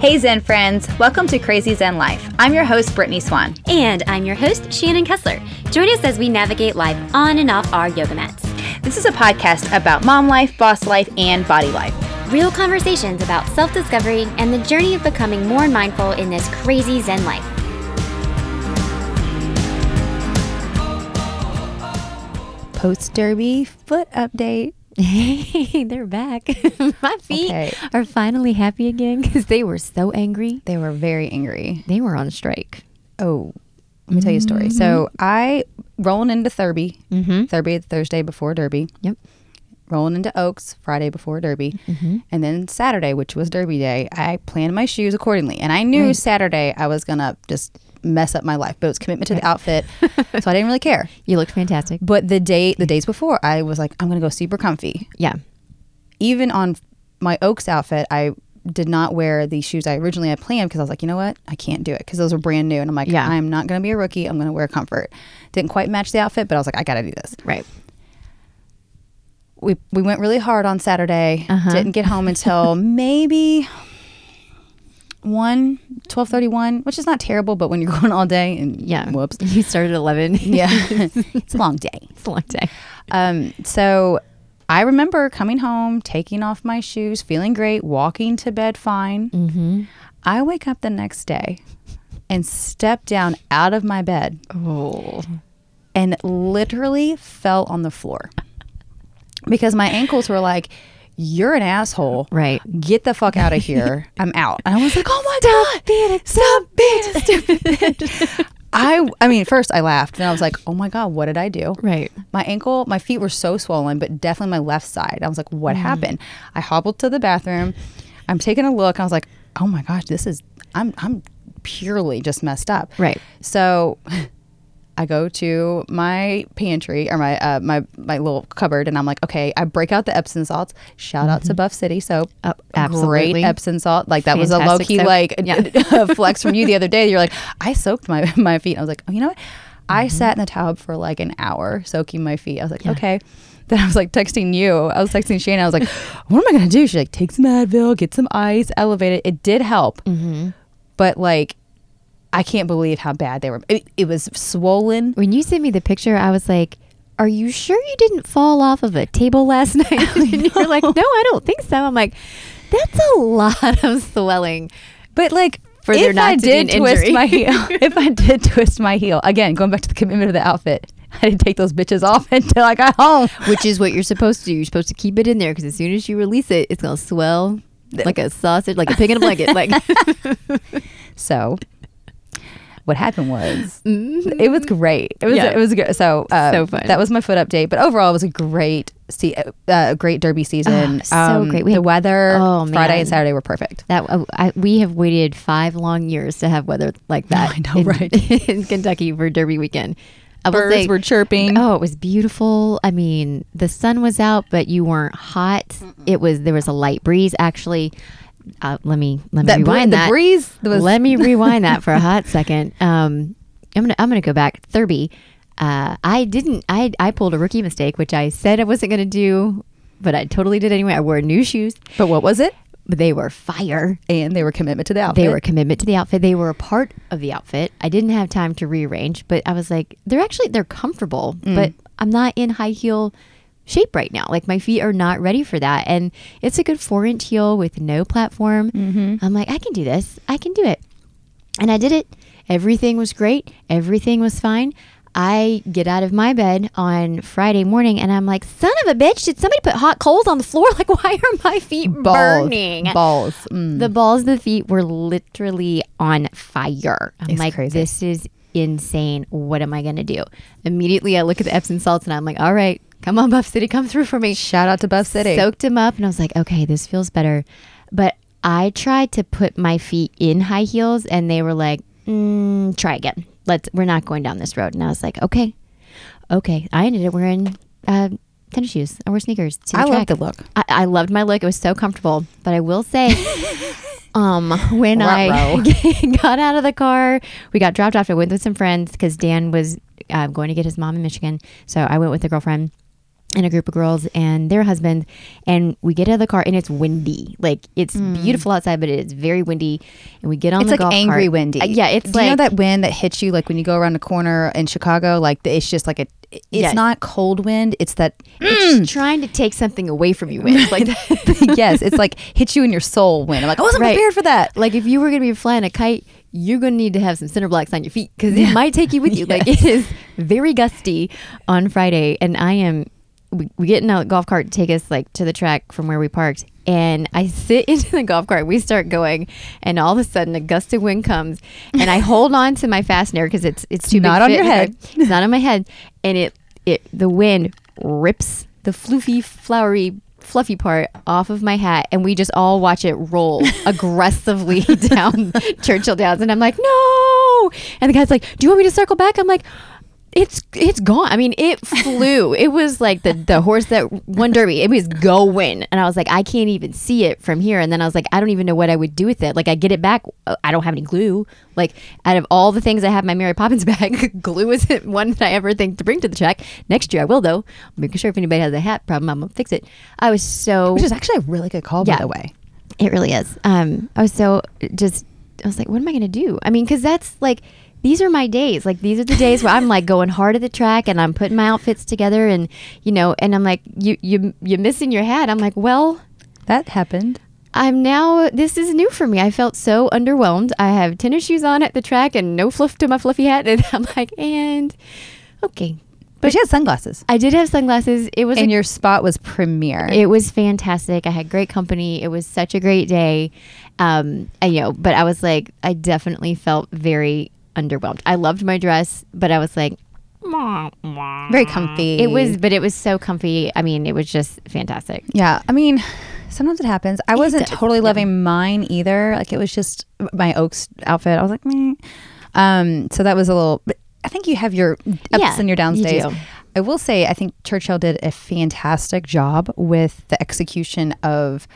Hey Zen friends, welcome to Crazy Zen Life. I'm your host, Brittany Swan. And I'm your host, Shannon Kessler. Join us as we navigate life on and off our yoga mats. This is a podcast about mom life, boss life, and body life. Real conversations about self discovery and the journey of becoming more mindful in this crazy Zen life. Post Derby foot update. Hey, they're back. My feet Okay. are finally happy again because they were so angry. They were very angry. They were on strike. Oh, let me tell you a story. So I rolling into Thurby, Mm-hmm. Thurby Thursday before Derby. Yep. Rolling into Oaks Friday before Derby, and then Saturday, which was Derby day, I planned my shoes accordingly, and I knew Right. Saturday I was gonna just mess up my life, but it was commitment to the outfit, so I didn't really care. You looked fantastic. But the day, the days before, I was like, I'm gonna go super comfy. Yeah. Even on my Oaks outfit, I did not wear the shoes I originally had planned because I was like, you know what, I can't do it because those were brand new, and I'm like, Yeah. I'm not gonna be a rookie. I'm gonna wear comfort. Didn't quite match the outfit, but I was like, I gotta do this. Right. we we went really hard on Saturday. Uh-huh. Didn't get home until maybe 1 12:31, which is not terrible, but when you're going all day and Yeah. whoops. You started at 11. Yeah. it's a long day. it's a long day. Um so I remember coming home, taking off my shoes, feeling great, walking to bed fine. Mm-hmm. I wake up the next day and step down out of my bed Oh. and literally fell on the floor. Because my ankles were like, You're an asshole. Right. get the fuck out of here. I'm out. And I was like, oh my God. Being a, stop being a stupid bitch. I, I mean, first I laughed. Then I was like, oh my God, what did I do? Right. My ankle, my feet were so swollen, but definitely my left side. I was like, what Mm. happened? I hobbled to the bathroom. I'm taking a look. I was like, oh my gosh, this is, I'm, I'm purely just messed up. Right. So I go to my pantry or my uh, my my little cupboard, and I'm like, okay. I break out the Epsom salts. Shout out to Buff City soap. Oh, Great. Epsom salt. Like that was a low key soap. like Yeah. flex from you the other day. You're like, I soaked my my feet. I was like, oh, you know what? I sat in the tub for like an hour soaking my feet. I was like, Yeah. okay. Then I was like texting you. I was texting Shane. I was like, what am I gonna do? She's like, take some Advil, get some ice, elevate it. It did help, Mm-hmm. but like. I can't believe how bad they were. It, it was swollen. When you sent me the picture, I was like, Are you sure you didn't fall off of a table last night? and you're like, No, I don't think so. I'm like, That's a lot of swelling. But like, For if not I did twist my heel, if I did twist my heel, again, going back to the commitment of the outfit, I didn't take those bitches off until I got home. Which is what you're supposed to do. You're supposed to keep it in there because as soon as you release it, it's going to swell like a sausage, like a pig in a blanket. Like, So, what happened was, it was great. It was Yeah. it was good. So, uh, So fun. That was my foot update. But overall, it was a great see, uh, great Derby season. Oh, so great. We the had- weather, Oh, Friday man. and Saturday were perfect. that uh, I, we have waited five long years to have weather like that. I know, in, right? in Kentucky for Derby weekend. I Birds say- were chirping. Oh, it was beautiful. I mean, the sun was out, but you weren't hot. It was there was a light breeze. Actually, uh, let me let me that br- rewind the that. breeze was let me rewind that for a hot second. Um, I'm gonna I'm gonna go back. Thurby. Uh, I didn't. I I pulled a rookie mistake, which I said I wasn't gonna do, but I totally did anyway. I wore new shoes, But what was it? but they were fire. And they were commitment to the outfit. They were a commitment to the outfit. They were a part of the outfit. I didn't have time to rearrange, but I was like, they're actually they're comfortable, but I'm not in high heel shape right now. Like my feet are not ready for that. And it's a good four inch heel with no platform. Mm-hmm. I'm like, I can do this. I can do it. And I did it. Everything was great. Everything was fine. I get out of my bed on Friday morning and I'm like, son of a bitch, did somebody put hot coals on the floor? Like, why are my feet balls. burning? Balls. Mm. The balls of the feet were literally on fire. I'm It's like, crazy. this is insane. What am I going to do? Immediately, I look at the Epsom salts and I'm like, all right, come on, Buff City, come through for me. Shout out to Buff City. Soaked him up and I was like, okay, this feels better. But I tried to put my feet in high heels and they were like, mm, try again. Let's, we're not going down this road. And I was like, okay, okay. I ended up wearing uh, tennis shoes. I wear sneakers. To I love the look. I, I loved my look. It was so comfortable. But I will say, um, when I got out of the car, we got dropped off. I went with some friends because Dan was uh, going to get his mom in Michigan. So I went with a girlfriend. And a group of girls and their husband and we get out of the car and it's windy like it's beautiful outside but it's very windy and we get on. It's the like golf angry cart. windy. Uh, yeah it's Do like you know that wind that hits you like when you go around a corner in Chicago? Like the, it's just like a. It's Yes. not cold wind. It's that. it's trying to take something away from you wind. like yes, it's like hits you in your soul wind. I'm like I wasn't Right. prepared for that. like if you were going to be flying a kite you're going to need to have some cinder blocks on your feet because it might take you with you like it is very gusty on friday and i am we, we get in a golf cart to take us like to the track from where we parked and i sit into the golf cart. We start going and all of a sudden a gust of wind comes and i hold on to my fastener because it's it's too not on your head. it's not on my head and it it the wind rips the floofy flowery fluffy part off of my hat and we just all watch it roll aggressively down Churchill Downs and I'm like no! And the guy's like do you want me to circle back? I'm like it's it's gone. I mean, it flew. it was like the the horse that won Derby. It was going, and I was like, I can't even see it from here. And then I was like, I don't even know what I would do with it. Like, I get it back. I don't have any glue. Like, out of all the things I have in my Mary Poppins bag, glue isn't one that I ever think to bring to the track. Next year, I will though. I'm Making sure if anybody has a hat problem, I'm gonna fix it. I was so Which is actually a really good call, Yeah. by the way. it really is. Um, I was so just, I was like, what am I going to do? I mean, because that's like, these are my days. Like, these are the days where I'm like going hard at the track and I'm putting my outfits together and, you know, and I'm like, you, you, you're missing your hat. I'm like, well, That happened. I'm now, this is new for me. I felt so underwhelmed. I have tennis shoes on at the track and no fluff to my fluffy hat. And I'm like, and okay. But she had sunglasses, I did have sunglasses. It was a and your spot was premier. it was fantastic. I had great company. It was such a great day. Um, and, you know, but I was like, I definitely felt very underwhelmed. I loved my dress, but I was like, Very comfy. it was, but it was so comfy. I mean, it was just fantastic. Yeah, I mean, sometimes it happens. I wasn't does, totally yeah. loving mine either. Like it was just my Oaks outfit. I was like, Meh. um, so that was a little. But I think you have your ups Yeah, and your downs you days. do. I will say, I think Churchill did a fantastic job with the execution of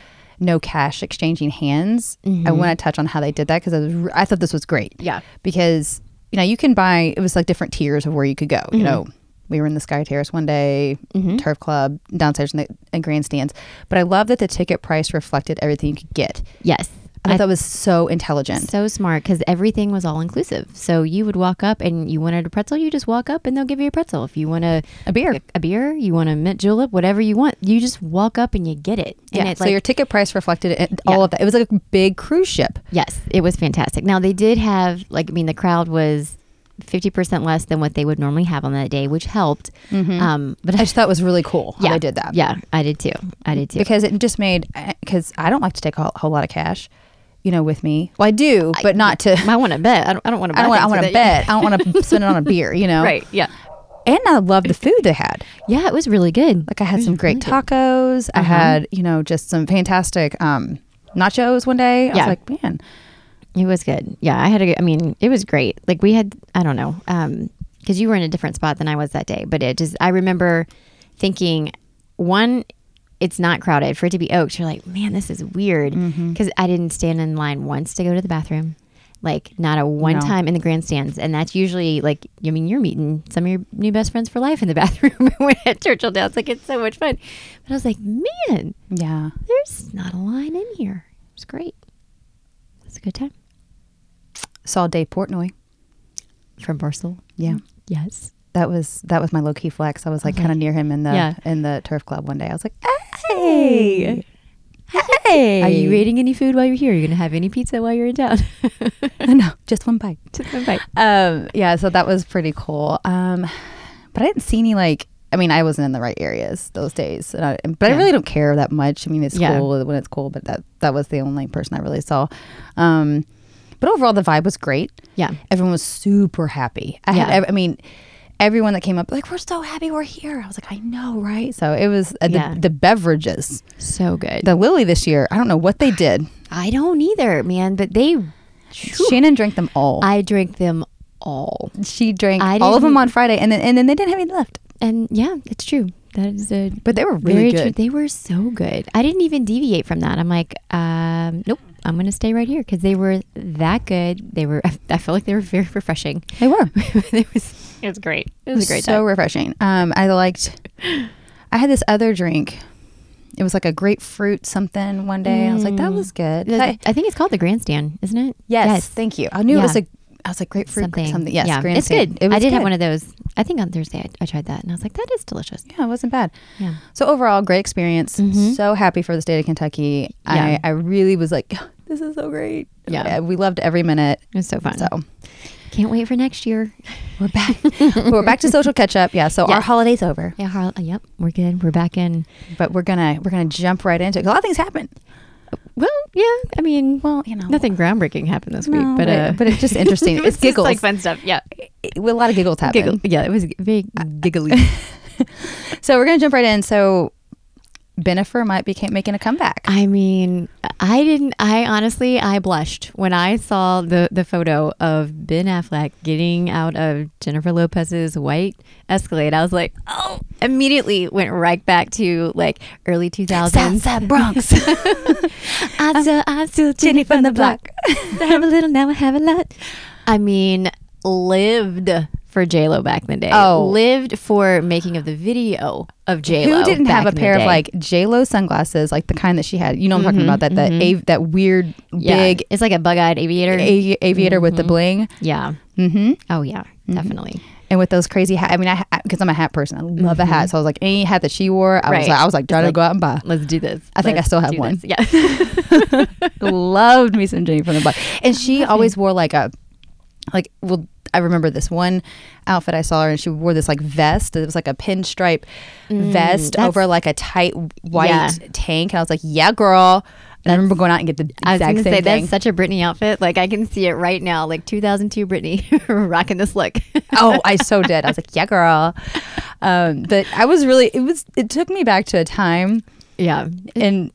no cash exchanging hands. I mm-hmm. want to touch on how they did that because I, was I thought this was great. Yeah. because you know you can buy. It was like different tiers of where you could go. You mm-hmm. know, we were in the Sky Terrace one day, mm-hmm. Turf Club downstairs in the in grandstands. But I love that the ticket price reflected everything you could get. Yes. I thought that was so intelligent. So smart because everything was all inclusive. So you would walk up and you wanted a pretzel, you just walk up and they'll give you a pretzel. If you want a, A beer. a beer, you want a mint julep, whatever you want, you just walk up and you get it. And Yeah, it's so like, your ticket price reflected it, Yeah. all of that. It was like a big cruise ship. Yes, it was fantastic. Now they did have like I mean the crowd was fifty percent less than what they would normally have on that day, which helped. Um, but I just thought it was really cool how yeah, they did that. Yeah, I did too. I did too. because it just made because I don't like to take a whole, whole lot of cash, you know, with me. Well, I do, but not to. I want to bet. I don't, I don't want to. I don't want. I to bet. I don't want to spend it on a beer, you know. Right. Yeah. And I love the food they had. Yeah, it was really good. Like I had some great really tacos. I Uh-huh. had you know just some fantastic um, nachos one day. I Yeah. was like, man, It was good. Yeah, I had a. I mean, it was great. Like we had. I don't know. Um, because you were in a different spot than I was that day, but it just. I remember thinking, one, it's not crowded for it to be Oaks. You're like, man, this is weird Mm-hmm. because I didn't stand in line once to go to the bathroom. Like not a one No. time in the grandstands, and that's usually like I mean you're meeting some of your new best friends for life in the bathroom when at Churchill Downs. Like it's so much fun, but I was like, man, yeah. there's not a line in here. It's great. It's a good time Saw Dave Portnoy. from Barstool. Yeah. Yes. That was that was my low key flex. I was like kind of near him in the Yeah. in the turf club one day. I was like, hey, Hey. Are you eating any food while you're here? Are you going to have any pizza while you're in town? no, just one bite. Just one bite. Um, yeah, so that was pretty cool. Um, but I didn't see any like. I mean, I wasn't in the right areas those days, and I, but I really don't care that much. I mean, it's Yeah. cool when it's cool, but that that was the only person I really saw. Um, but overall, the vibe was great. Yeah. Everyone was super happy. I had, Yeah. ev- I mean, everyone that came up like, "We're so happy we're here." I was like, "I know, right?" So it was uh, the, Yeah. the beverages. So good. The Lily this year, I don't know what they did. I don't either, man, but they, Shannon drank them all. I drank them all. she drank all of them on Friday, and then and then they didn't have any left. And yeah, it's true. That is a But they were really good. true. They were so good. I didn't even deviate from that. I'm like, um, nope, I'm going to stay right here because they were that good. They were, I felt like they were very refreshing. They were. it was, it was great. It was a great so time. refreshing. Um, I liked. I had this other drink. It was like a grapefruit something one day. I was like, that was good. The- I- I think it's called the grandstand, isn't it? yes, thank you. I knew it was a. I was like grapefruit something. something. Yes, yeah, it's grandstand. good. It I did have one of those. I think on Thursday I, I tried that, and I was like, that is delicious. Yeah, it wasn't bad. Yeah. So overall, great experience. Mhm. So happy for the state of Kentucky. Yeah. I, I really was like, this is so great. Yeah. we loved every minute. It was so fun. So Can't wait for next year. we're back. we're back to social catch up. Yeah. So our holiday's over, Yeah, yep, we're good. We're back in. but we're gonna we're gonna jump right into it. A lot of things happen. Well, yeah, I mean, Well, you know, nothing groundbreaking happened this No, week, but uh, but it's just interesting. it's just, giggles. like fun stuff. Yeah, It- a lot of giggles happen. Giggle. Yeah, it was very giggly. So we're gonna jump right in. So Bennifer might be making a comeback. I mean, I didn't. I honestly, I blushed when I saw the the photo of Ben Affleck getting out of Jennifer Lopez's white Escalade. I was like, oh! Immediately went right back to like early two thousands. Southside Bronx. I still, I'm still Jenny from the block. I have a little, now I have a lot. I mean, lived for J Lo back in the day. Oh. lived for making of the video of J Lo. Who didn't have a pair of like J Lo sunglasses, like the kind that she had? You know, what I'm talking mm-hmm, about that that mm-hmm. av- that weird big It's like a bug-eyed aviator. a- aviator with the mm-hmm. bling. yeah. Mm-hmm. Oh yeah. Definitely. And with those crazy hats, I mean, I because I'm a hat person, I love a hat. So I was like, any hat that she wore, I was Right. like, I was like, trying to like- go out and buy. Let's do this. I think I Let's still have one. this. Yeah. Loved me some Jenny from the Block, and she always wore like a, like well, I remember this one outfit I saw her, and she wore this like vest. It was like a pinstripe vest over like a tight white Yeah. tank, and I was like, yeah, girl. And I remember going out and get the I was exact going to same say thing. that's such a Britney outfit. Like I can see it right now, like 2002 Britney rocking this look. oh, I so did. I was like, yeah, girl. Um, but I was really, it was, it took me back to a time, yeah. and,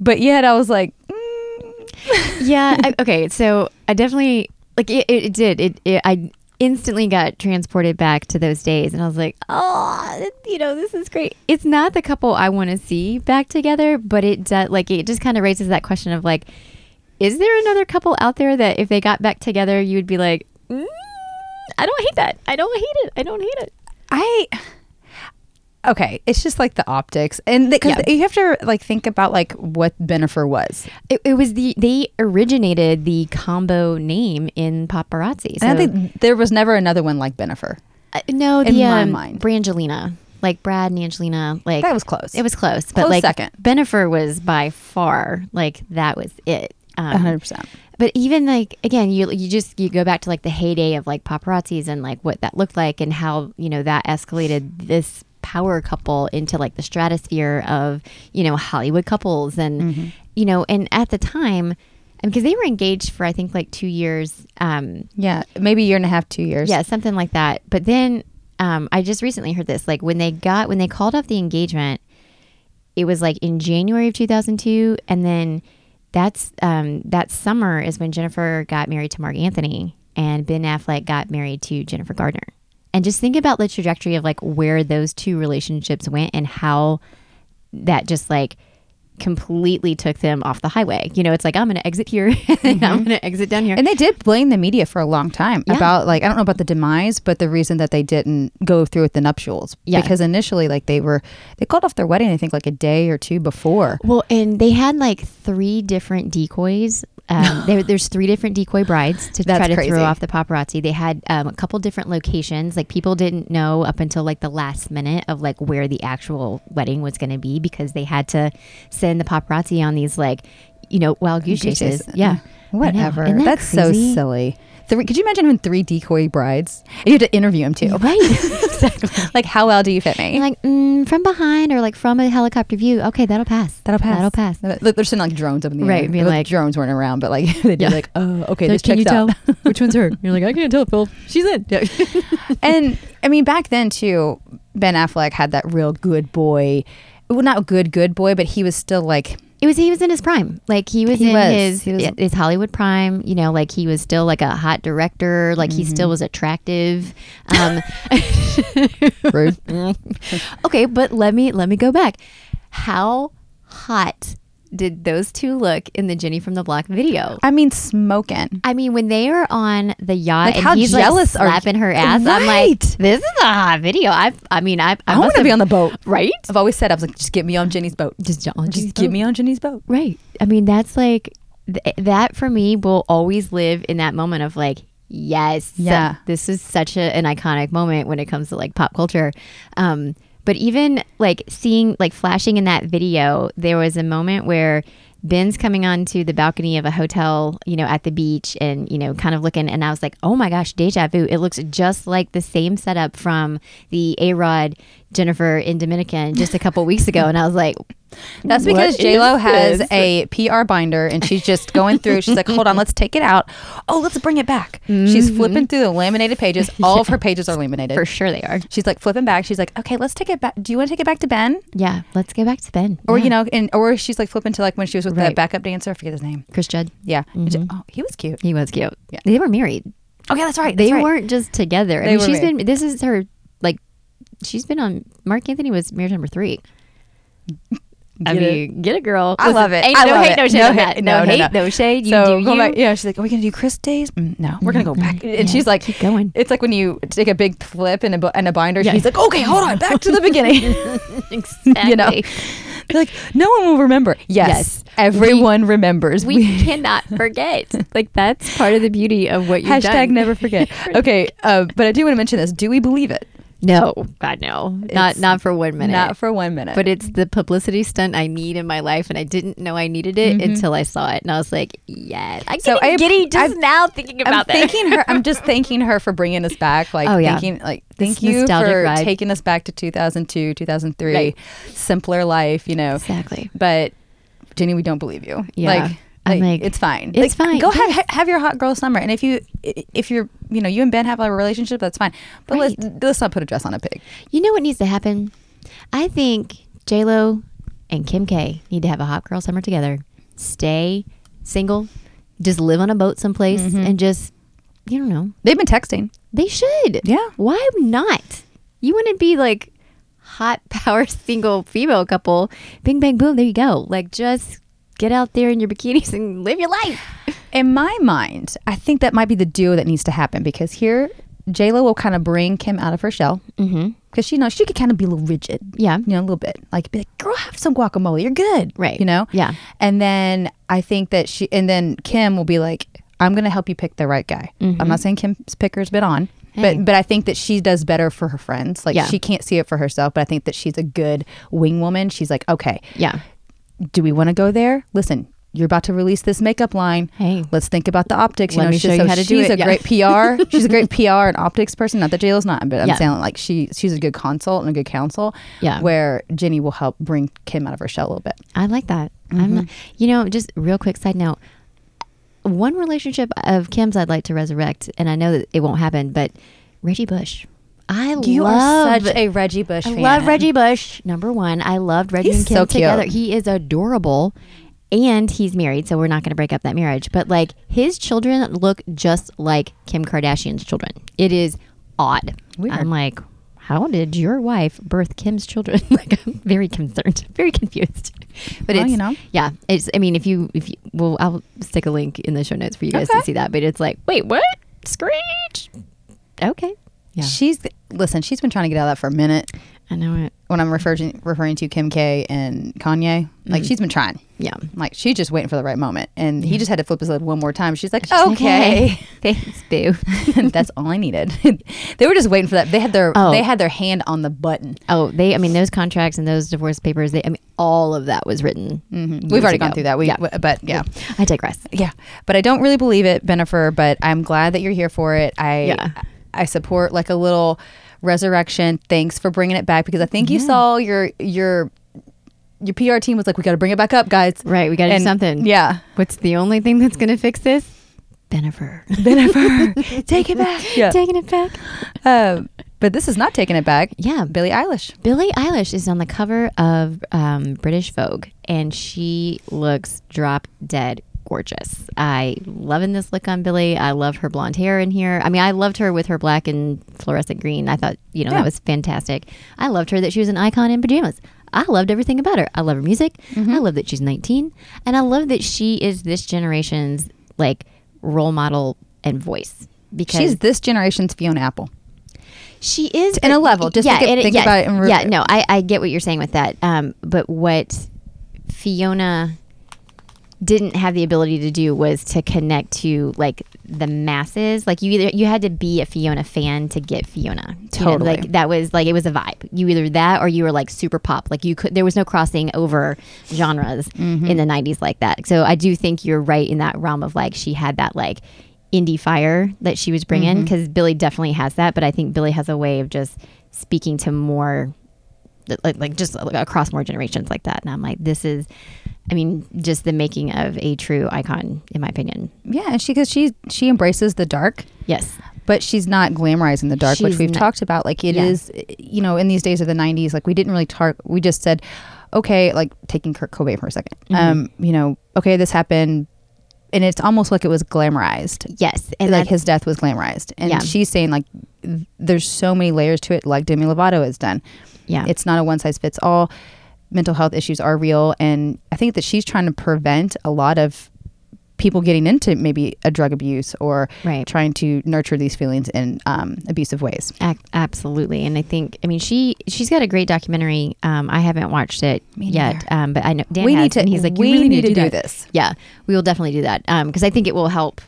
but yet I was like, mm. yeah I, okay so i definitely like it, it, it did. It, it i instantly got transported back to those days and i was like oh you know this is great. It's not the couple i want to see back together but it does like it just kind of raises that question of like is there another couple out there that if they got back together you would be like mm, i don't hate that. I don't hate it. I don't hate it. I okay, it's just like the optics, and because Yeah. you have to like think about like what Bennifer was. it, it was the they originated the combo name in paparazzi so and I think there was never another one like Bennifer. Uh, no, in the my um, mind. Brangelina, like Brad and Angelina, like That was close. It was close, but Close like second. Bennifer was by far like that was it. Um, hundred percent. but even like again, you you just you go back to like the heyday of like paparazzis and like what that looked like and how you know that escalated this power couple into like the stratosphere of you know Hollywood couples and Mm-hmm. you know and at the time. Because they were engaged for I think like two years, um, Yeah, maybe a year and a half, two years. yeah, something like that. But then um, I just recently heard this. Like when they got when they called off the engagement, it was like in January of 2002, and then that's um, that summer is when Jennifer got married to Marc Anthony, and Ben Affleck got married to Jennifer Gardner. And just think about the trajectory of like where those two relationships went and how that just like completely took them off the highway. You know, it's like I'm going to exit here, and I'm mm-hmm. going to exit down here. And they did blame the media for a long time Yeah. about like I don't know about the demise, but the reason that they didn't go through with the nuptials. Yeah. Because initially like they were they called off their wedding I think like a day or two before. Well, and they had like three different decoys. Um, there, there's three different decoy brides to try to crazy. throw off the paparazzi. They had um, a couple different locations. Like people didn't know up until like the last minute of like where the actual wedding was going to be because they had to send the paparazzi on these like you know wild goose chases. Yeah, Whatever. That That's so silly. Three, could you imagine having three decoy brides? You had to interview them too. Right, exactly. Like, how well do you fit me? You're like mm, from behind or like from a helicopter view. Okay, that'll pass. That'll pass. That'll pass. Look, they're like drones up in the Right, air. being Well, like- drones weren't around, but like they'd Yeah. be like, oh, okay, Like, this you checks tell out. which one's her? You're like, I can't tell, Phil. She's in. Yeah. and I mean, back then too, Ben Affleck had that real good boy. Well, not good, good boy, but he was still like, It was he was in his prime. Like he was He in was. his He was- his Hollywood prime. You know, like he was still like a hot director. Like he Mm-hmm. still was attractive. Um, rude. okay, but let me let me go back. How hot did those two look in the Jenny from the Block video? I mean, smoking. I mean, when they are on the yacht Like, and how he's jealous like slapping her ass, I'm like, this is a hot video. I, I mean, I, I, I, want to be on the boat. right. I've always said I was like, just get me on Jenny's boat. Just, on Just get me on Jenny's boat. Right. I mean, that's like th- that for me will always live in that moment of like, yes, Yeah. this is such a, an iconic moment when it comes to like pop culture. Um, but even like seeing like flashing in that video, there was a moment where Ben's coming onto the balcony of a hotel, you know, at the beach and, you know, kind of looking. And I was like, oh my gosh, deja vu. It looks just like the same setup from the A Rod Jennifer in Dominican just a couple weeks ago. And I was like, That's because J Lo has this? a PR binder and she's just going through. She's like, hold on, let's take it out. Oh, let's bring it back. She's mm-hmm. flipping through the laminated pages. All of her pages are laminated. for sure they are. She's like flipping back. She's like, okay, let's take it back. Do you want to take it back to Ben? Yeah, let's go back to Ben. Or Yeah. you know, and or she's like flipping to like when she was with the backup dancer. I forget his name. Chris Judd, Yeah. She- mm-hmm. oh, he was cute. he was cute. Yeah. They were married. Okay, that's right. They right. weren't just together. I They mean, she's married. been. This is her. She's been on. Marc Anthony was marriage number three. I Get it. mean, get a girl. I love it. Ain't I no love hate, it. no shade No hate. No, No, no, hate, no. shade. You so do you. back, yeah, she's like, are we gonna do Chris days? Mm, no, we're gonna go back. And Yeah, she's like, keep going. It's like when you take a big flip in a in a binder. Yeah. She's like, okay, hold on, back to the beginning. exactly. you know, They're like no one will remember. Yes, Yes. everyone remembers. we cannot forget. like that's part of the beauty of what you've hashtag done. never forget. okay, uh, but I do want to mention this. Do we believe it? No, God, no, not It's not for one minute. Not for one minute. but it's the publicity stunt I need in my life, and I didn't know I needed it until I saw it, and I was like, "Yes, I'm Mm-hmm. So I- giddy just I'm- now thinking I'm that." thanking her. I'm just thanking her for bringing us back. Like, Oh, yeah. thanking, like, This thank you for ride. taking us back to 2002, 2003, Right. simpler life. You know, exactly. but Jenny, we don't believe you. Yeah. Like, I'm like, it's fine. it's Like, fine. Go Yes. have have your hot girl summer, and if you if you're you know you and Ben have a relationship, that's fine. But let's let's not put a dress on a pig. You know what needs to happen? I think J Lo and Kim K need to have a hot girl summer together. Stay single, just live on a boat someplace, Mm-hmm. and just you don't know. They've been texting. They should. Yeah. Why not? You wouldn't be like hot power single female couple. Bing bang boom. There you go. Like just get out there in your bikinis and live your life. In my mind, I think that might be the duo that needs to happen because here, J Lo will kind of bring Kim out of her shell Mm-hmm. because she knows she could kind of be a little rigid. Yeah. you know, a little bit. Like, be like, girl, have some guacamole. You're good. Right. You know? Yeah. And then I think that she, and then Kim will be like, I'm going to help you pick the right guy. I'm not saying Kim's picker's been on, Mm-hmm. Hey. but, but I think that she does better for her friends. Like, Yeah. she can't see it for herself, but I think that she's a good wing woman. She's like, okay, Yeah. Do we want to go there? Listen, you're about to release this makeup line. Hey. let's think about the optics. You Let know, me she's, show you so how to do she's it. a Yeah. great PR. she's a great PR and optics person. Not that JLo's not, but I'm Yeah. saying like she she's a good consult and a good counsel. Yeah. where Jenny will help bring Kim out of her shell a little bit. I like that. I'm Mm-hmm. not, you know, just real quick side note. One relationship of Kim's I'd like to resurrect, and I know that it won't happen, but Reggie Bush. I You love are such a Reggie Bush I fan. love Reggie Bush. Number one, I loved Reggie He's and Kim so together. He is adorable, and he's married, so we're not going to break up that marriage. But like his children look just like Kim Kardashian's children. It is odd. Weird. I'm like, how did your wife birth Kim's children? like, I'm very concerned, very confused. But Well, it's you know. yeah. It's. I mean, if you if you well, I'll stick a link in the show notes for you guys Okay. to see that. But it's like, wait, what? Screech. Okay. Yeah. She's listen. She's been trying to get out of that for a minute. I know it. When I'm referring referring to Kim K and Kanye, like mm-hmm. she's been trying. Yeah. Like she's just waiting for the right moment, and he just had to flip his lid one more time. She's like, She's like, okay. "Hey, Thanks, boo. That's all I needed. they were just waiting for that. They had their Oh. they had their hand on the button. Oh, they. I mean, those contracts and those divorce papers. They. I mean, all of that was written. Mm-hmm. We've already ago. gone through that. We, yeah. w- but yeah, I digress. yeah. But I don't really believe it, Bennifer. But I'm glad that you're here for it. I Yeah. I support like a little resurrection. Thanks for bringing it back because I think you saw your your your PR team was like, we got to bring it back up, guys. Right. We got to do something. Yeah, What's the only thing that's going to fix this? Bennifer. Bennifer, take it back. Yeah. Taking it back. Um, but this is not taking it back. Yeah. Billie Eilish. Billie Eilish is on the cover of um, British Vogue, and she looks drop dead gorgeous. I loving this look on Billie. I love her blonde hair in here. I mean, I loved her with her black and fluorescent green. I thought, you know, Yeah. that was fantastic. I loved her that she was an icon in pajamas. I loved everything about her. I love her music. Mm-hmm. I love that she's 19, and I love that she is this generation's like role model and voice because She's this generation's Fiona Apple. she is in a level, just think it- think yes, about it yeah, no, I, I get what you're saying with that. Um, but what Fiona didn't have the ability to do was to connect to like the masses. Like you either you had to be a Fiona fan to get Fiona. You know, Totally. like that was like it was a vibe. You either that or you were like super pop. Like you could there was no crossing over genres Mm-hmm. in the 90s like that. So I do think you're right in that realm of like she had that like indie fire that she was bringing Mm-hmm. because Billie definitely has that, but I think Billie has a way of just speaking to more like, like just across more generations like that. And I'm like, this is, I mean, just the making of a true icon, in my opinion. Yeah, and she because she she embraces the dark, Yes. but she's not glamorizing the dark, which we've not- talked about. Like it Yeah. is, you know, in these days of the '90s, like we didn't really talk. We just said, okay, like taking Kurt Cobain for a 2nd Mm-hmm. Um, you know, okay, this happened, and it's almost like it was glamorized. Yes. And like his death was glamorized, and Yeah. she's saying like, there's so many layers to it, like Demi Lovato has done. yeah. It's not a one size fits all. Mental health issues are real. And I think that she's trying to prevent a lot of people getting into maybe a drug abuse or Right. trying to nurture these feelings in um, abusive ways. Absolutely, and I think I mean she she's got a great documentary. Um, I haven't watched it yet, um, but I know Dan we has, need to. and he's like, we really need to do, that. this. Yeah, we will definitely do that because I think it will help.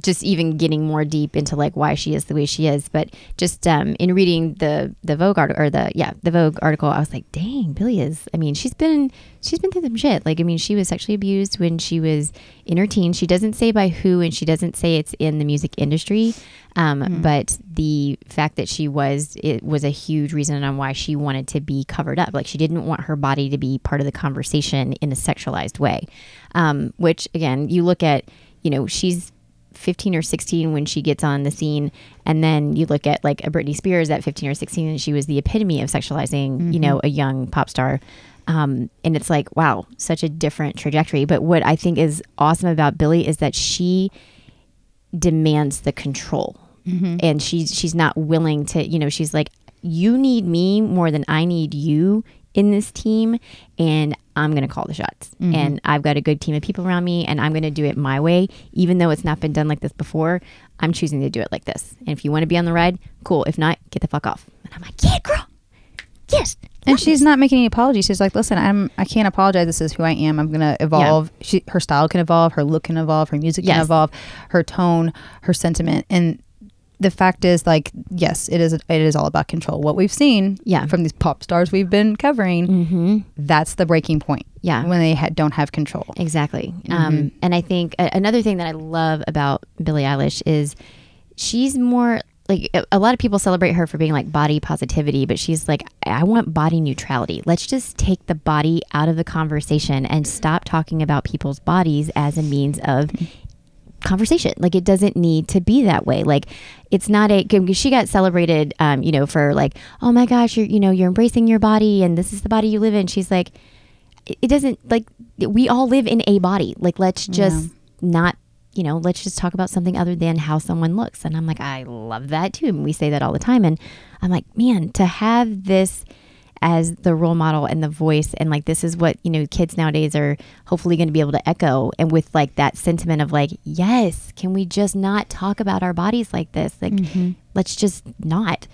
Just even getting more deep into like why she is the way she is, but just um, in reading the the Vogue article or the yeah the Vogue article, I was like, dang, Billie is. I mean, she's been she's been through some shit. Like, I mean, she was sexually abused when she was in her teens. She doesn't say by who, and she doesn't say it's in the music industry. Um, But the fact that she was, it was a huge reason on why she wanted to be covered up. Like, she didn't want her body to be part of the conversation in a sexualized way. Um, which, again, you look at, you know, she's 15 or 16 when she gets on the scene and then you look at like a Britney Spears at 15 or 16 and she was the epitome of sexualizing you know a young pop star. Um, and it's like wow such a different trajectory. But what I think is awesome about Billie is that she demands the control. And she's she's not willing to you know she's like you need me more than I need you in this team and I'm going to call the shots mm-hmm. and I've got a good team of people around me and I'm going to do it my way even though it's not been done like this before I'm choosing to do it like this and if you want to be on the ride cool if not get the fuck off and I'm like yeah girl yes And she's not making any apologies. She's like, "Listen, I'm. I can't apologize. This is who I am. I'm gonna evolve. She, her style can evolve. Her look can evolve. Her music can evolve. Her tone, her sentiment, and the fact is, like, yes, it is. It is all about control. What we've seen, Yeah. from these pop stars we've been covering, mm-hmm. that's the breaking point. Yeah. when they ha- don't have control. Exactly. Um, and I think a- another thing that I love about Billie Eilish is she's more like a, a lot of people celebrate her for being like body positivity, but she's like, I want body neutrality. Let's just take the body out of the conversation and stop talking about people's bodies as a means of conversation. Like it doesn't need to be that way. Like it's not a. She got celebrated, um, you know, for like, oh my gosh, you're you know you're embracing your body and this is the body you live in. She's like, it it doesn't like we all live in a body. Like let's just not. You know, let's just talk about something other than how someone looks. And I'm like, I love that too. And we say that all the time. And I'm like, man, to have this as the role model and the voice. And like this is what you know kids nowadays are hopefully going to be able to echo and with like that sentiment of like yes can we just not talk about our bodies like this? Like let's just not.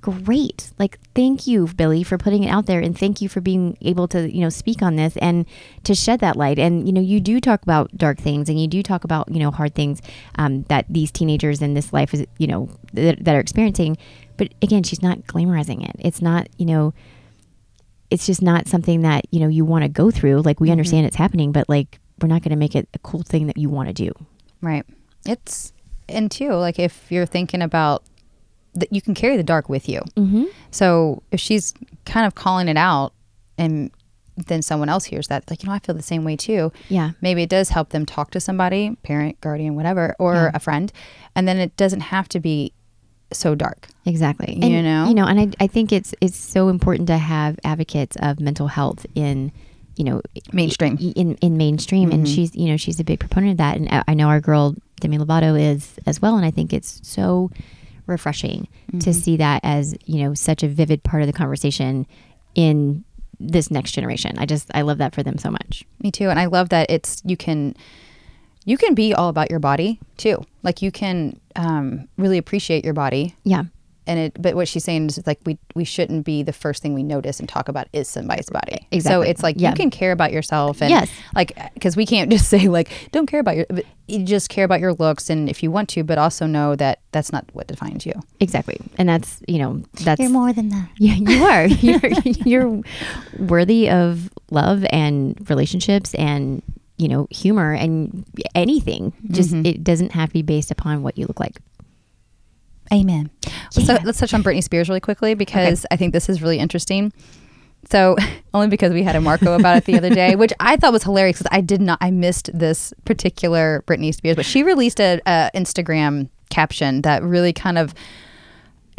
Great. Like thank you billie for putting it out there and thank you for being able to you know speak on this and to shed that light. And you know you do talk about dark things and you do talk about you know hard things um, that these teenagers in this life is you know that, that are experiencing. But again she's not glamorizing it. It's not you know it's just not something that you know you want to go through like we understand it's happening but like we're not going to make it a cool thing that you want to do Right. It's and too like if you're thinking about that, you can carry the dark with you. mm-hmm. So if she's kind of calling it out, and then someone else hears that, like you know, I feel the same way too. yeah Maybe it does help them talk to somebody, parent, guardian, whatever, or Yeah. a friend, and then it doesn't have to be so dark. exactly You know? you know and I, I think it's it's so important to have advocates of mental health in you know Mainstream. in in mainstream and Mhm. she's you know she's a big proponent of that and I, I know our girl Demi Lovato is as well and I think it's so refreshing to see that as you know such a vivid part of the conversation in this next generation. I just I love that for them so much. Me too. And I love that it's you can you can be all about your body too. Like you can um, really appreciate your body. Yeah. And it, but what she's saying is like we we shouldn't be the first thing we notice and talk about is somebody's body. Exactly. So it's like Yeah. you can care about yourself and Yes. like because we can't just say like don't care about your but you just care about your looks and if you want to, but also know that that's not what defines you. Exactly. And that's, you know, that's you're more than that. Yeah, you are. You're you're worthy of love and relationships and you know humor and anything. Just it doesn't have to be based upon what you look like. Amen. So let's touch on Britney Spears really quickly because I think this is really interesting. So only because we had a Marco about it the other day, which I thought was hilarious because I did not, I missed this particular Britney Spears, but she released a, a Instagram caption that really kind of.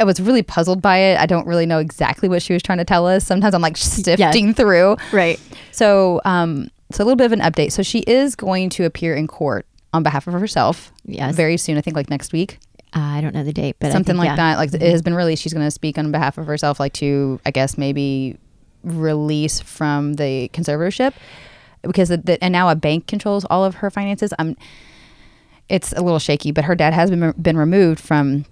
I was really puzzled by it. I don't really know exactly what she was trying to tell us. Sometimes I'm like sifting through. Right. So, um, so a little bit of an update. So she is going to appear in court on behalf of herself. Yes. Very soon. I think like next week Uh, I don't know the date, but something think, like yeah. that. Like it has been released. She's going to speak on behalf of herself, like to I guess maybe release from the conservatorship because the, the, and now a bank controls all of her finances. I'm. It's a little shaky, but her dad has been been removed from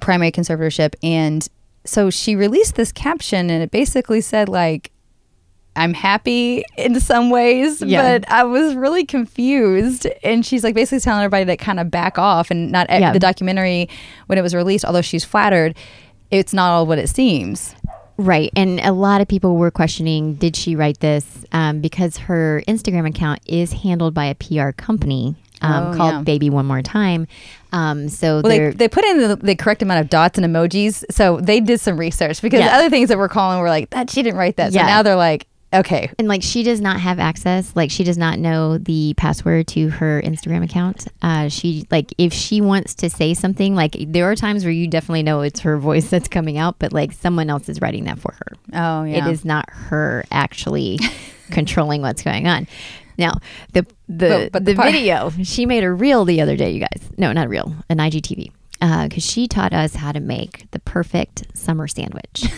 primary conservatorship, and so she released this caption, and it basically said like. I'm happy in some ways, Yeah. but I was really confused. And she's like basically telling everybody to kind of back off and not Yeah. the documentary when it was released, although she's flattered, it's not all what it seems. Right. And a lot of people were questioning did she write this? Um, because her Instagram account is handled by a PR company um, Oh, called yeah. Baby One More Time. Um, so Well, they, they put in the, the correct amount of dots and emojis, so they did some research because Yeah. the other things that we're calling were like that she didn't write that. So Yeah. now they're like, okay, and like she does not have access like she does not know the password to her instagram account. Uh she like if she wants to say something like there are times where you definitely know it's her voice that's coming out but like someone else is writing that for her. Oh yeah, it is not her actually controlling what's going on. Now the the But- but the, the video she made a reel the other day you guys. No not a reel an igtv because she taught us how to make the perfect summer sandwich.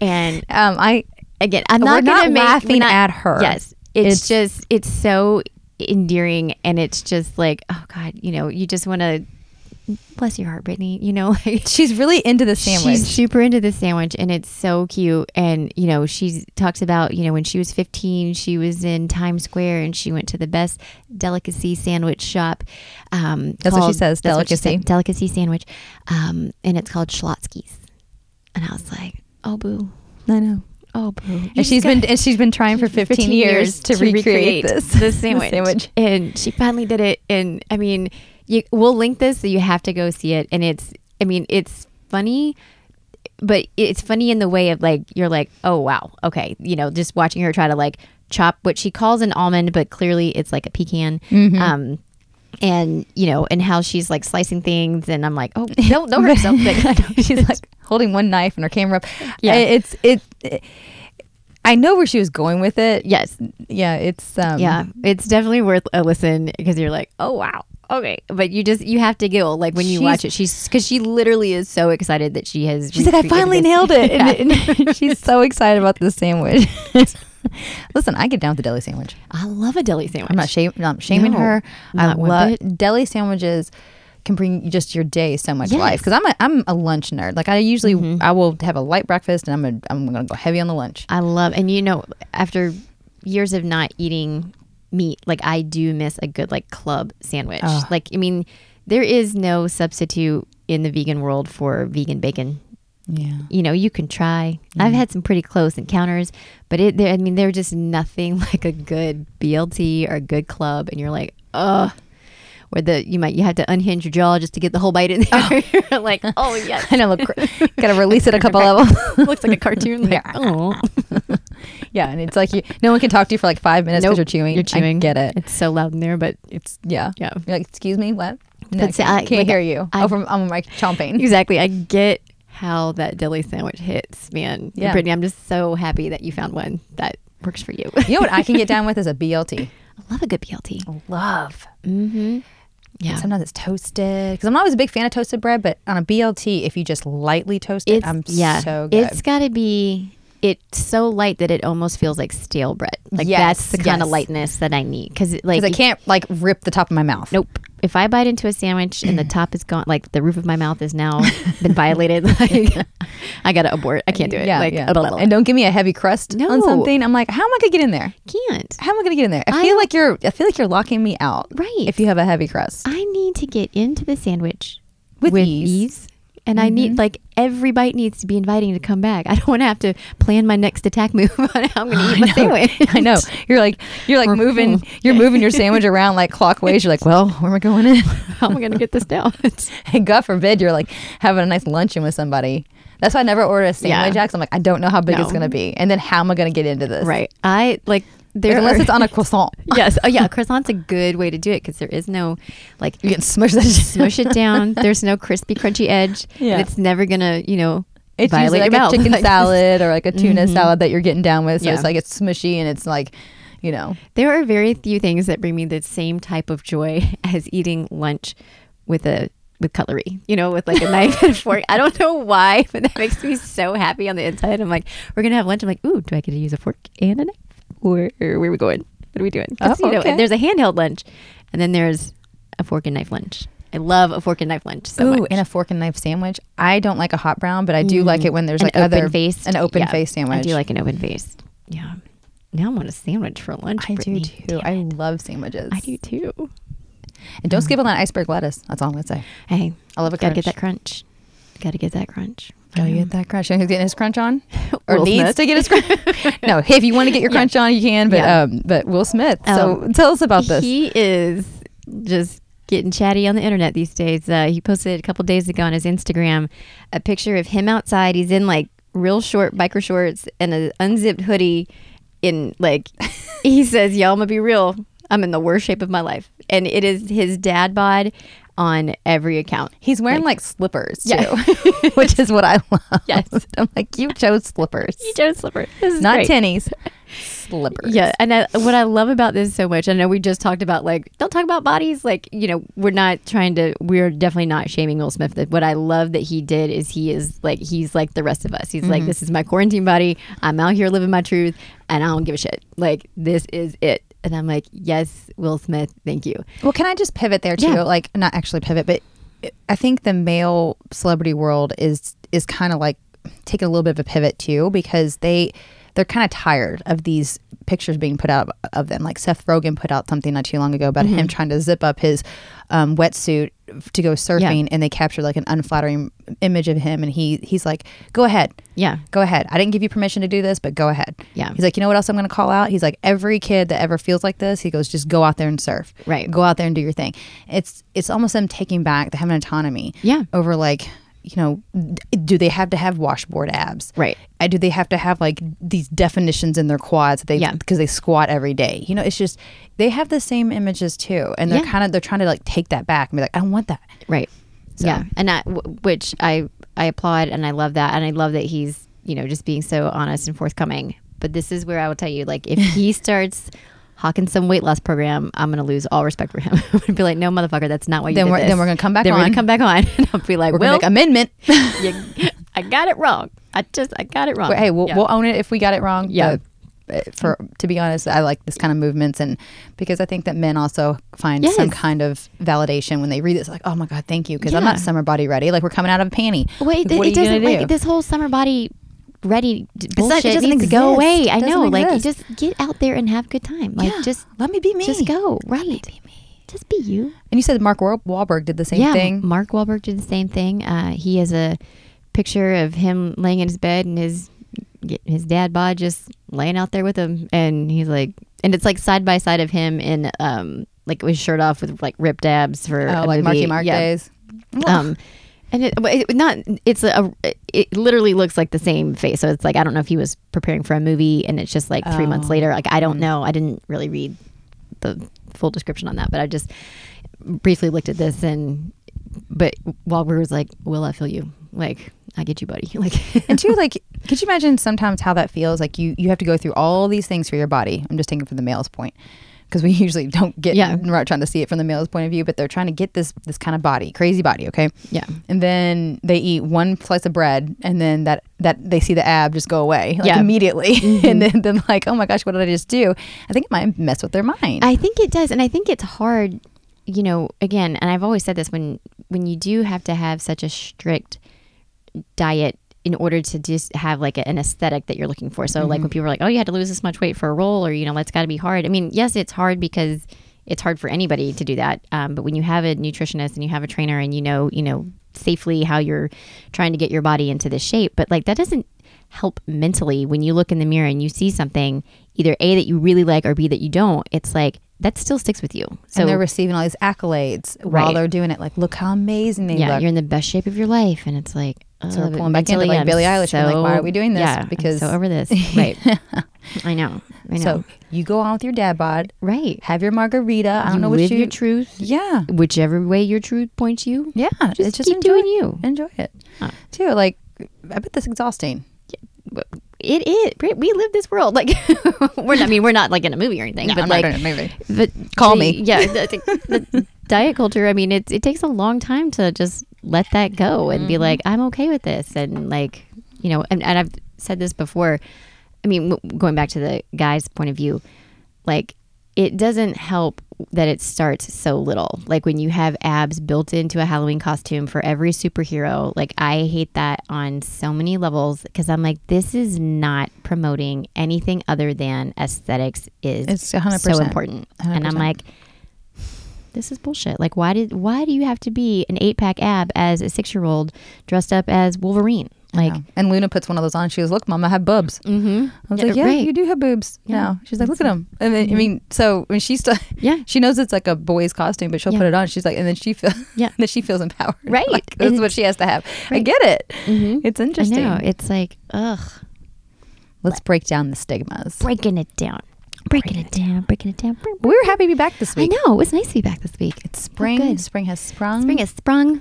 And Um, I again, I'm not not make, laughing not- at her. Yes, it's, It's- just it's so endearing, and it's just like, oh God, you know, you just want to bless your heart, Britney. You know, she's really into the sandwich. she's super into the sandwich, and it's so cute. And you know, she talks about you know when she was 15, she was in Times Square, and she went to the best delicacy sandwich shop. Um, That's what she says, that's what she delicacy. said, delicacy sandwich, um, and it's called Schlotzsky's. And I was like, oh boo. I know. Oh, boo! And she's been and she's been trying for 15, years, to, recreate, this the sandwich. sandwich. and she finally did it. And I mean, you, we'll link this, so you have to go see it. And it's, I mean, it's funny, but it's funny in the way of like you're like, oh wow, okay, you know, just watching her try to like chop what she calls an almond, but clearly it's like a pecan. Mm-hmm. Um, and you know, and how she's like slicing things, and I'm like, oh, don't don't hurt yourself. Like, she's like holding one knife and her camera up. Yeah. It's it, it- I know where she was going with it. yes, Yeah, it's um, yeah it's definitely worth a listen because you're like oh wow okay but you just you have to giggle like when you watch it she's because she literally is so excited that she has She's like, I finally this." nailed it. Yeah. And, and she's so excited about this sandwich. Listen, I get down with the deli sandwich. i love a deli sandwich I'm not, shame, not shaming No, her. I love deli sandwiches. Can bring just your day so much Yes. life because I'm a I'm a lunch nerd. Like I usually mm-hmm. I will have a light breakfast and I'm a, I'm gonna go heavy on the lunch. i love and you know after years of not eating meat like i do miss a good like club sandwich Ugh. like i mean there is no substitute in the vegan world for vegan bacon Yeah, you know, you can try. I've had some pretty close encounters, but it, I mean, they're just nothing like a good BLT or a good club, and you're like, ugh. Where the you might you have to unhinge your jaw just to get the whole bite in there. Oh. you're like, oh yes, I know. Look, gotta release it a couple levels. looks like a cartoon. Like, Yeah. oh, yeah, and it's like you. No one can talk to you for like five minutes because Nope, you're chewing. you're chewing. I get it. it's so loud in there, but It's yeah. yeah, You're like, excuse me, what? No, I can't, I- can't like, hear you. I- oh, from I'm like chomping. exactly. I get how that deli sandwich hits, man. Yeah. Britney, I'm just so happy that you found one that works for you. You know what I can get down with is a BLT. I love a good BLT. Love. Mm-hmm. Yeah. Sometimes it's toasted because I'm not always a big fan of toasted bread, but on a BLT, if you just lightly toast it, It's I'm yeah. so good. It's got to be. it's so light that it almost feels like stale bread. Like Yes, that's the kind of lightness that I need because like Because I can't like rip the top of my mouth. Nope. If I bite into a sandwich and the top is gone, like the roof of my mouth is now been violated, like I gotta abort. I can't do it. Yeah, like yeah. blah, blah, blah. And don't give me a heavy crust No. on something. I'm like, how am I gonna get in there? can't. How am I gonna get in there? I I feel like you're. I feel like you're locking me out. Right. If you have a heavy crust. I need to get into the sandwich With ease. And I need mm-hmm. like every bite needs to be inviting to come back. I don't want to have to plan my next attack move on how I'm going to eat my sandwich. I know. You're like you're like We're moving. You're moving your sandwich around like clockwise. You're like, well, where am I going in? how am I going to get this down? and God forbid you're like having a nice luncheon with somebody. That's why I never order a sandwich. Yeah. I'm like, I don't know how big it's gonna be, and then how am I gonna get into this? right. I Like, there unless are- it's on a croissant, yes. Oh yeah, croissant's a good way to do it because there is no like you can smush that. smush it down. There's no crispy, crunchy edge. Yeah. and it's never gonna, you know, It's violate usually like a chicken salad or like a tuna Mhm. salad that you're getting down with. So Yeah. it's like it's smushy and it's like, you know, There are very few things that bring me the same type of joy as eating lunch with a with cutlery, you know, with like a knife and a fork. I don't know why, but that makes me so happy on the inside. I'm like, we're gonna have lunch. I'm like, ooh, do I get to use a fork and a knife? Where where are we going? What are we doing? Oh, you know, oh, okay. there's a handheld lunch, and then there's a fork and knife lunch. I love a fork and knife lunch so ooh, much. and a fork and knife sandwich. I don't like a hot brown, but I do like mm. it when there's an like open other faced, an open face sandwich. I do like an open faced. Yeah. Now I want a sandwich for lunch. I Brittany. do too. I love sandwiches. I do too. And don't mm. skip on that iceberg lettuce. That's all I'm gonna say. Hey, I love a crunch. gotta get that crunch. Gotta get that crunch. Gotta get that crunch. Who's getting his crunch on? Or Will needs Smith. to get his crunch? no, hey, if you want to get your Yeah. crunch on, you can. But Yeah. um, but Will Smith. So Um, tell us about this. He is just getting chatty on the internet these days. Uh, he posted a couple days ago on his Instagram a picture of him outside. He's in like real short biker shorts and an unzipped hoodie. In like, he says, "Y'all, I'm gonna be real. I'm in the worst shape of my life," and it is his dad bod on every account. He's wearing like, slippers too, Yeah. which is what I love. Yes. I'm like, you chose slippers, You chose slippers. This is not great. tennies, slippers. Yeah, and I, what I love about this so much, I know we just talked about like don't talk about bodies. Like you know, we're not trying to. We're definitely not shaming Will Smith. What I love that he did is he is like he's like the rest of us. He's like mm-hmm. this is my quarantine body. I'm out here living my truth, and I don't give a shit. Like this is it. And I'm like, yes, Will Smith, thank you. Well, can I just pivot there too? Yeah. Like, not actually pivot, but I think the male celebrity world is is kind of like taking a little bit of a pivot too because they they're kind of tired of these pictures being put out of them. Like Seth Rogen put out something not too long ago about Mm-hmm. him trying to zip up his um, wetsuit to go surfing, and they captured like an unflattering image of him, and he he's like, "Go ahead, Yeah, go ahead. I didn't give you permission to do this, but go ahead." Yeah. He's like, "You know what else I'm going to call out?" He's like, "Every kid that ever feels like this, he goes, just go out there and surf. Right. Go out there and do your thing." It's it's almost them taking back, they have an autonomy. Yeah. Over like, you know, do they have to have washboard abs? Right. Uh, do they have to have like these definitions in their quads that they Yeah. because they squat every day? You know, it's just they have the same images too, and they're Yeah. kind of they're trying to like take that back and be like, I don't want that. Right. So- Yeah, and I, w- which I I applaud and I love that, and I love that he's you know just being so honest and forthcoming. But this is where I will tell you, like, if he starts hawking some weight loss program, I'm gonna lose all respect for him. I'm gonna be like, no, motherfucker, that's not why you Then did we're- this. then we're gonna come back Then we're on. gonna come back on, and I'll be like, We're well, gonna make amendment. you, I got it wrong. I just I got it wrong. But hey, we'll, Yeah. we'll own it if we got it wrong. Yeah. But, uh, for to be honest, I like this kind of movements, and because I think that men also find Yes. some kind of validation when they read this, like, oh my god, thank you, because I'm not summer body ready. Like we're coming out of a panty. Wait, Like, what it you doesn't gonna like do? this whole summer body ready not- it needs to go away. I know, like exist. just get out there and have a good time. Like Yeah. just let me be me. just go. Right. be me. Just be you. And you said Mark Wa- Wahlberg did the same yeah, thing. Mark Wahlberg did the same thing. Uh, he has a picture of him laying in his bed and his his dad bod just laying out there with him, and he's like, and it's like side by side of him in um like his shirt off with like ripped abs for Oh, like Marky. Mark Yeah. days. Um, and it, it not it's a it literally looks like the same face. So it's like I don't know if he was preparing for a movie and it's just like three months Oh. later. Like I don't know. I didn't really read the full description on that, but I just briefly looked at this and but Wahlberg was like, "Will I feel you? Like I get you, buddy." Like and two, like, could you imagine sometimes how that feels? Like you, you have to go through all these things for your body. I'm just taking from the male's point. Because we usually don't get Yeah. we're not trying to see it from the male's point of view, but they're trying to get this this kind of body, crazy body, okay? Yeah. And then they eat one slice of bread, and then that that they see the ab just go away like Yeah. immediately, and mm-hmm. then then like, oh my gosh, what did I just do? I think it might mess with their mind. I think it does, and I think it's hard. You know, again, and I've always said this when when you do have to have such a strict diet in order to just have like an aesthetic that you're looking for. So like when people are like, "Oh, you had to lose this much weight for a role," or you know, that's got to be hard. I mean, yes, it's hard because it's hard for anybody to do that. Um, but when you have a nutritionist and you have a trainer and you know, you know safely how you're trying to get your body into this shape, but like that doesn't help mentally when you look in the mirror and you see something either a that you really like or b that you don't. It's like that still sticks with you. So and they're receiving all these accolades while they're doing it. Like, look how amazing they yeah, look. you're in the best shape of your life, and it's like So we're uh, pulling back into, like, I'm Billie Eilish. We're like, why are we doing this? Yeah, I'm Because- so over this, right? I know, I know, So you go on with your dad bod, right. have your margarita. I don't you know what you. your truth, yeah, whichever way your truth points you. yeah. Just, it's just keep enjoy, doing you. enjoy it Huh. too. Like, I bet that's exhausting. It is. We live this world. Like we're. Not, I mean, we're not like in a movie or anything, No, but I'm like movie. But Call the- me. Yeah, the, the diet culture. I mean, it it takes a long time to just let that go and Mm-hmm. be like, I'm okay with this, and like, you know, and, and I've said this before. I mean, w- going back to the guy's point of view, like, it doesn't help that it starts so little. Like when you have abs built into a Halloween costume for every superhero, like I hate that on so many levels because I'm like, this is not promoting anything other than aesthetics is It's 100%. so important. And I'm like, this is bullshit. Like, why did why do you have to be an eight pack ab as a six year old dressed up as Wolverine? Like, Yeah. and Luna puts one of those on. She goes, "Look, mom, I have boobs." mm-hmm. I was like, "Yeah, you do have boobs." Yeah. now." she's like, "Look at them." I mean, I mean, so when she's still, Yeah. she knows it's like a boy's costume, but she'll Yeah. put it on. She's like, and then she feels, Yeah. then she feels empowered. Right. Like, that's what she has to have. I get it. Mhm. It's I interesting. know. It's like, ugh, Let's break down the stigmas. breaking it down, breaking it down, breaking it down. We were happy to be back this week. I know. It was nice to be back this week. It's spring. good. Spring has sprung. Spring has sprung.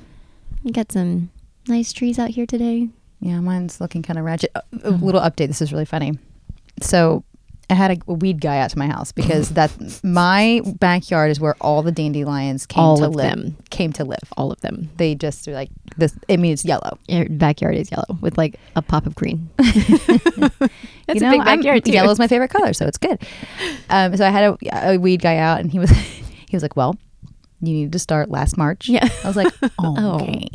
We got some nice trees out here today. Yeah, mine's looking kind of ratchet. A, a mm-hmm. little update. This is really funny. So, I had a, a weed guy out to my house because that my backyard is where all the dandelions came All to of live. them. Came to live. All of them. They just are like this. I mean, it's yellow. Your backyard is yellow with like a pop of green. That's you a big backyard. Yellow is my favorite color, so it's good. Um, so I had a, a weed guy out, and he was he was like, "Well, you needed to start last March." Yeah. I was like, Oh. "Okay."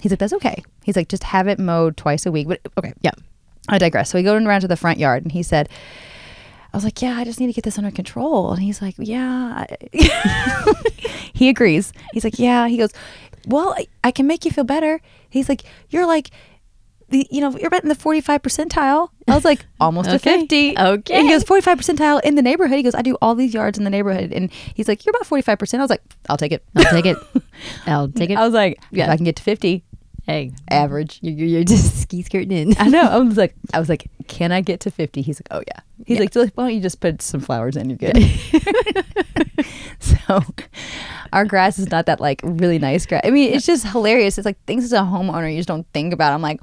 He's like, "That's okay." He's like, "Just have it mowed twice a week." But okay, Yeah. I digress. So we go around to the front yard, and he said, "I was like, yeah, I just need to get this under control." And he's like, "Yeah." He agrees. He's like, "Yeah." He goes, "Well, I, I can make you feel better." He's like, "You're like." The, you know, you're about in the 45 percentile. I was like, almost Okay. 50. Okay. And he goes, 45 percentile in the neighborhood. He goes, I do all these yards in the neighborhood. And he's like, you're about 45 percent. I was like, I'll take it. I'll take it. I'll take it. I was like, Yeah. if I can get to 50, hey, average. you're, you're you're just ski skirting in. I know. I was like, I was like, can I get to 50? He's like, oh yeah. He's like, "So why don't you just put some flowers in? You're good. so our grass is not that like really nice grass. I mean, it's just hilarious. It's like things as a homeowner you just don't think about. I'm like,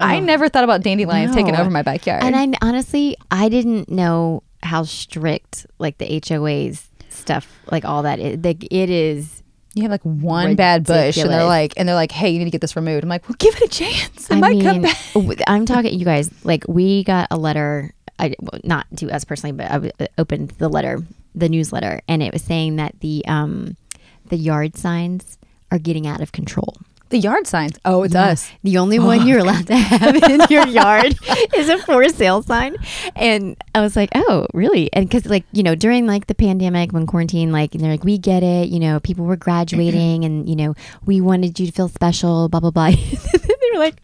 I never thought about dandelions taking over my backyard. And I honestly, I didn't know how strict like the HOAs stuff, like all that. Is. Like it is. You have like one bad bush, and they're Ridiculous. like, and they're like, hey, you need to get this removed. I'm like, well, give it a chance. It I might mean, come back. w- I'm talking you guys. Like we got a letter. I well, not to us personally, but I w- uh, opened the letter, the newsletter, and it was saying that the um the yard signs are getting out of control. The yard signs. Oh, it's us. The only one you're allowed to have in your yard is a for sale sign. And I was like, oh, really? And because, like, you know, during like the pandemic, when quarantine, like, and they're like, we get it. You know, people were graduating and, you know, we wanted you to feel special, blah, blah, blah. they were like,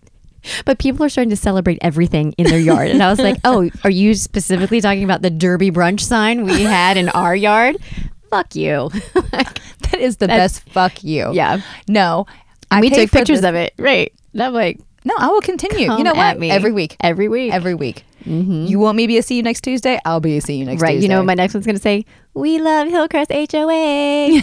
but people are starting to celebrate everything in their yard. And I was like, oh, are you specifically talking about the Derby brunch sign we had in our yard? Fuck you. That is the best. Fuck you. yeah. No. And we took pictures of it. Right. And I'm like, No, I will continue. come you know what? me. Every week. Every week. Every week. Mhm. You want me to be a see you next Tuesday? I'll be a see you next right. Tuesday. You know what my next one's going to say? We love Hillcrest HOA.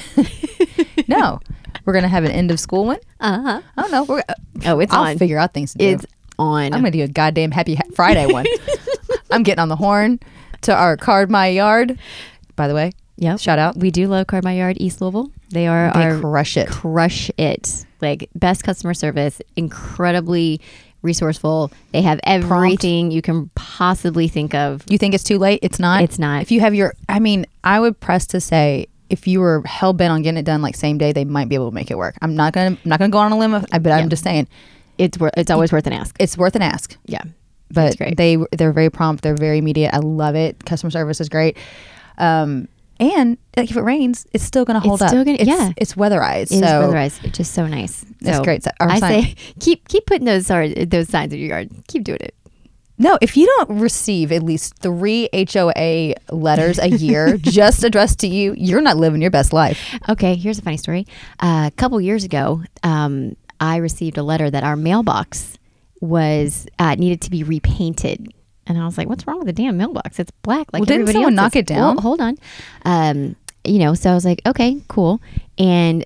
no. We're gonna have an end of school one. uh-huh. I don't know. We're, Oh, it's on. I'll on. figure out things to do. It's on. I'm gonna do a goddamn happy Ha- Friday one. I'm getting on the horn to our card my yard. by the way. yeah, Shout out. We do love Card My Yard East Louisville. They are They our crush it. crush it. Like best customer service, incredibly resourceful. They have everything you can possibly think of. You think it's too late? It's not. It's not. If you have your, I mean, I would press to say if you were hell bent on getting it done like same day, they might be able to make it work. I'm not gonna, I'm not gonna go on a limb, but I'm just saying It's worth. It's always worth an ask. it's worth an ask. Yeah. But they they're very prompt. They're very immediate. I love it. Customer service is great. Um, and like if it rains, it's still gonna hold up. still gonna- it's, yeah. it's weatherized. It is so weatherized. It's just so nice. It's So great. So I sign- say keep keep putting those those signs in your yard. Keep doing it. No, if you don't receive at least three HOA letters a year just addressed to you, you're not living your best life. Okay, here's a funny story. Uh, a couple years ago, um, I received a letter that our mailbox was uh, needed to be repainted. And I was like, "What's wrong with the damn mailbox? It's black like Well, didn't everybody someone else's." knock it down? Well, hold on. Um, you know, so I was like, "Okay, cool." And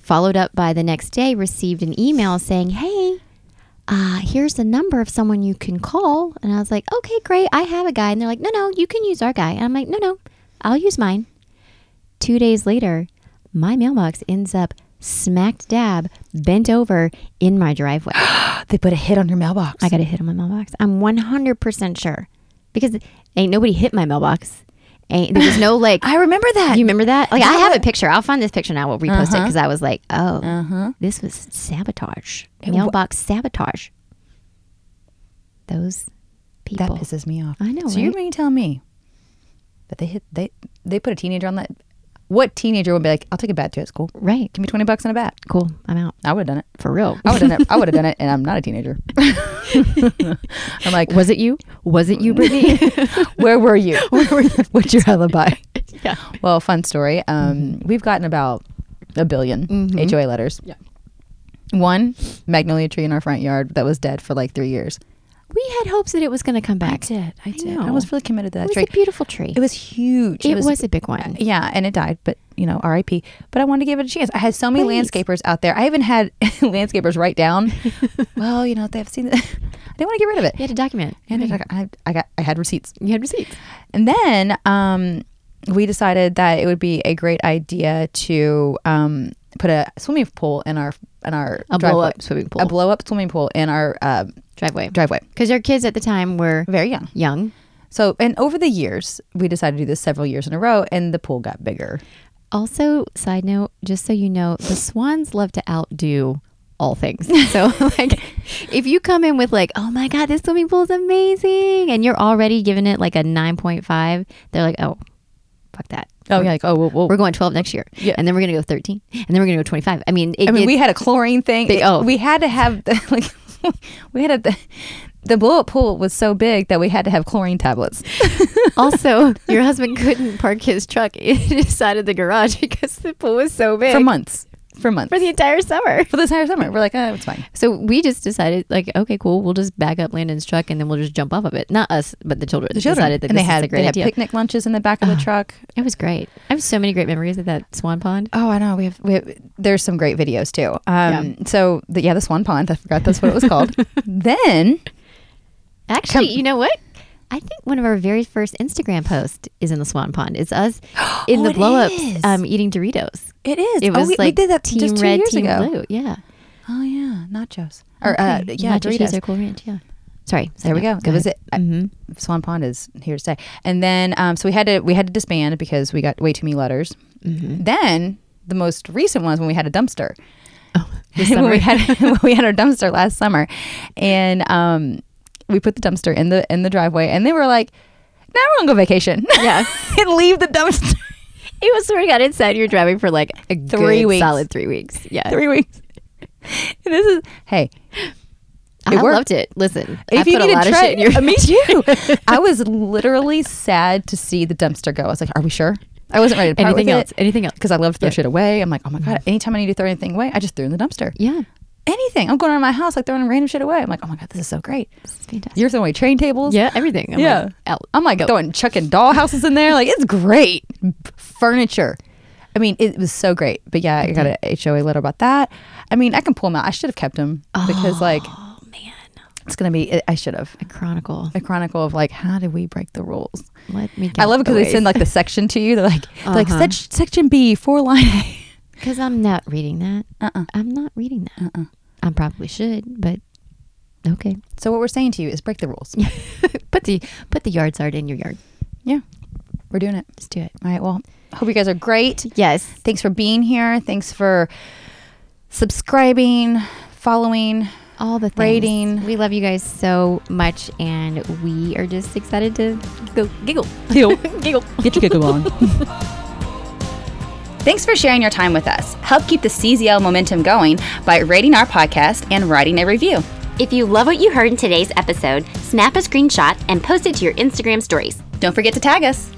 followed up by the next day, received an email saying, "Hey, uh, here's the number of someone you can call." And I was like, "Okay, great. I have a guy." And they're like, "No, no, you can use our guy." And I'm like, "No, no, I'll use mine." Two days later, my mailbox ends up smack dab bent over in my driveway. They put a hit on your mailbox. I got a hit on my mailbox. I'm 100% sure because ain't nobody hit my mailbox. Ain't there was no like. I remember that. you remember that? Like I have a picture. I'll find this picture now. We'll repost it Uh-huh. because I was like, oh, uh-huh. this was sabotage. Mailbox sabotage. Those people. That pisses me off. I know, So you're right? mean to tell me that they hit they they put a teenager on that? What teenager would be like? I'll take a bat to cool. right. Give me twenty bucks and a bat. Cool. I'm out I would have done it. for real. I would have done it. I would have done it, and I'm not a teenager. I'm like, Was it you? Was it you, Brittany? where were you? Where were you? What's your alibi? yeah. Well, fun story. Um, we've gotten about a 1000000000 Mhm. HOA letters. Yeah. One magnolia tree in our front yard that was dead for like three years. We had hopes that it was going to come back. I did. I did. I was really committed to that It was tree. a beautiful tree. It was huge. It was a big one. Yeah, and it died, but you know, R.I.P. But I wanted to give it a chance. I had so many Right. landscapers out there. I even had landscapers write down. well, you know, they've seen. The, I didn't want to get rid of it. You had to document. And Right. I, I got, I had receipts. You had receipts. And then um, we decided that it would be a great idea to um, put a swimming pool in our in our A blow up swimming pool. a blow up swimming pool in our uh, driveway. driveway. Because your kids at the time were Very young. young. So, and over the years, we decided to do this several years in a row, and the pool got bigger. Also, side note, just so you know, the Swans love to outdo all things. So, like, if you come in with like, "Oh my god, this swimming pool is amazing," and you're already giving it like a nine point five, they're like, "Oh, fuck that." Oh, yeah, like oh, well, well We're going 12 next year. Yeah. And then we're going to go 13. And then we're going to go 25. I mean, it I mean, we had a chlorine thing. They- oh. we had to have the, like, we had a, the, the blow up pool was so big that we had to have chlorine tablets. also, your husband couldn't park his truck. Inside of the garage because the pool was so big. For months, for months, for the entire summer. for the entire summer. We're like, oh, it's fine. So we just decided, like, okay, cool. We'll just back up Landon's truck and then we'll just jump off of it. Not us, but the children. The children decided that and this they had is a great they had idea. picnic lunches in the back of the truck. it was great. I have so many great memories of that Swan Pond. Oh, I know. We have, we have there's some great videos too. Um, so the, yeah, the Swan Pond. I forgot that's what it was called. then Actually, Come- you know what? I think one of our very first Instagram posts is in the Swan Pond. It's us in Oh, the blow ups um, eating Doritos. it is. It oh, was we, like we did that Team Red, years Team ago. Blue. Yeah. Oh yeah, nachos or uh, yeah, Nacho cheese Doritos. or Cool Ranch. Yeah. Sorry. There we go. That was it. I- hmm Swan Pond is here to stay. And then um, so we had to we had to disband because we got way too many letters. Mm-hmm. Then the most recent one ones when we had a dumpster. Oh, we had we had our dumpster last summer, and um, we put the dumpster in the in the driveway, and they were like, "Now we're gonna go vacation." Yeah. and leave the dumpster It was sort of got inside. You're driving for like a Three good weeks. solid three weeks. Yeah. three weeks. And this is hey, I worked. loved it. Listen, I if you put a lot a of shit in your. me too. I was literally sad to see the dumpster go. I was like, "Are we sure?" I wasn't ready to part Anything else? Anything else? because I love to throw Yeah. shit away. I'm like, "Oh my god!" Anytime I need to throw anything away, I just threw in the dumpster. Yeah. Anything. I'm going around my house like throwing random shit away. I'm like, "Oh my god, this is so great." This is fantastic. You're throwing away train tables. yeah. Everything. I'm Yeah. Like. I'm like throwing chucking doll houses in there. Like it's great. Furniture. I mean, it was so great. But yeah, I got a HOA letter about that. I mean, I can pull them out. I should have kept them because like Oh man. It's gonna be. I should have A chronicle. a chronicle of like how did we break the rules. Let me. I love it because they send like the section to you. They're like, they're like Uh-huh. section B, four line A. because I'm not reading that. Uh-uh. I'm not reading that. Uh-uh. I probably should, but okay. So what we're saying to you is break the rules. put the put the yard art in your yard. Yeah, we're doing it. Let's do it. All right. Well, hope you guys are great. Yes. Thanks for being here. Thanks for subscribing, following. All the things. Rating. We love you guys so much, and we are just excited to go giggle. Giggle. giggle. Get your giggle on. Thanks for sharing your time with us. Help keep the CZL momentum going by rating our podcast and writing a review. If you love what you heard in today's episode, snap a screenshot and post it to your Instagram stories. Don't forget to tag us.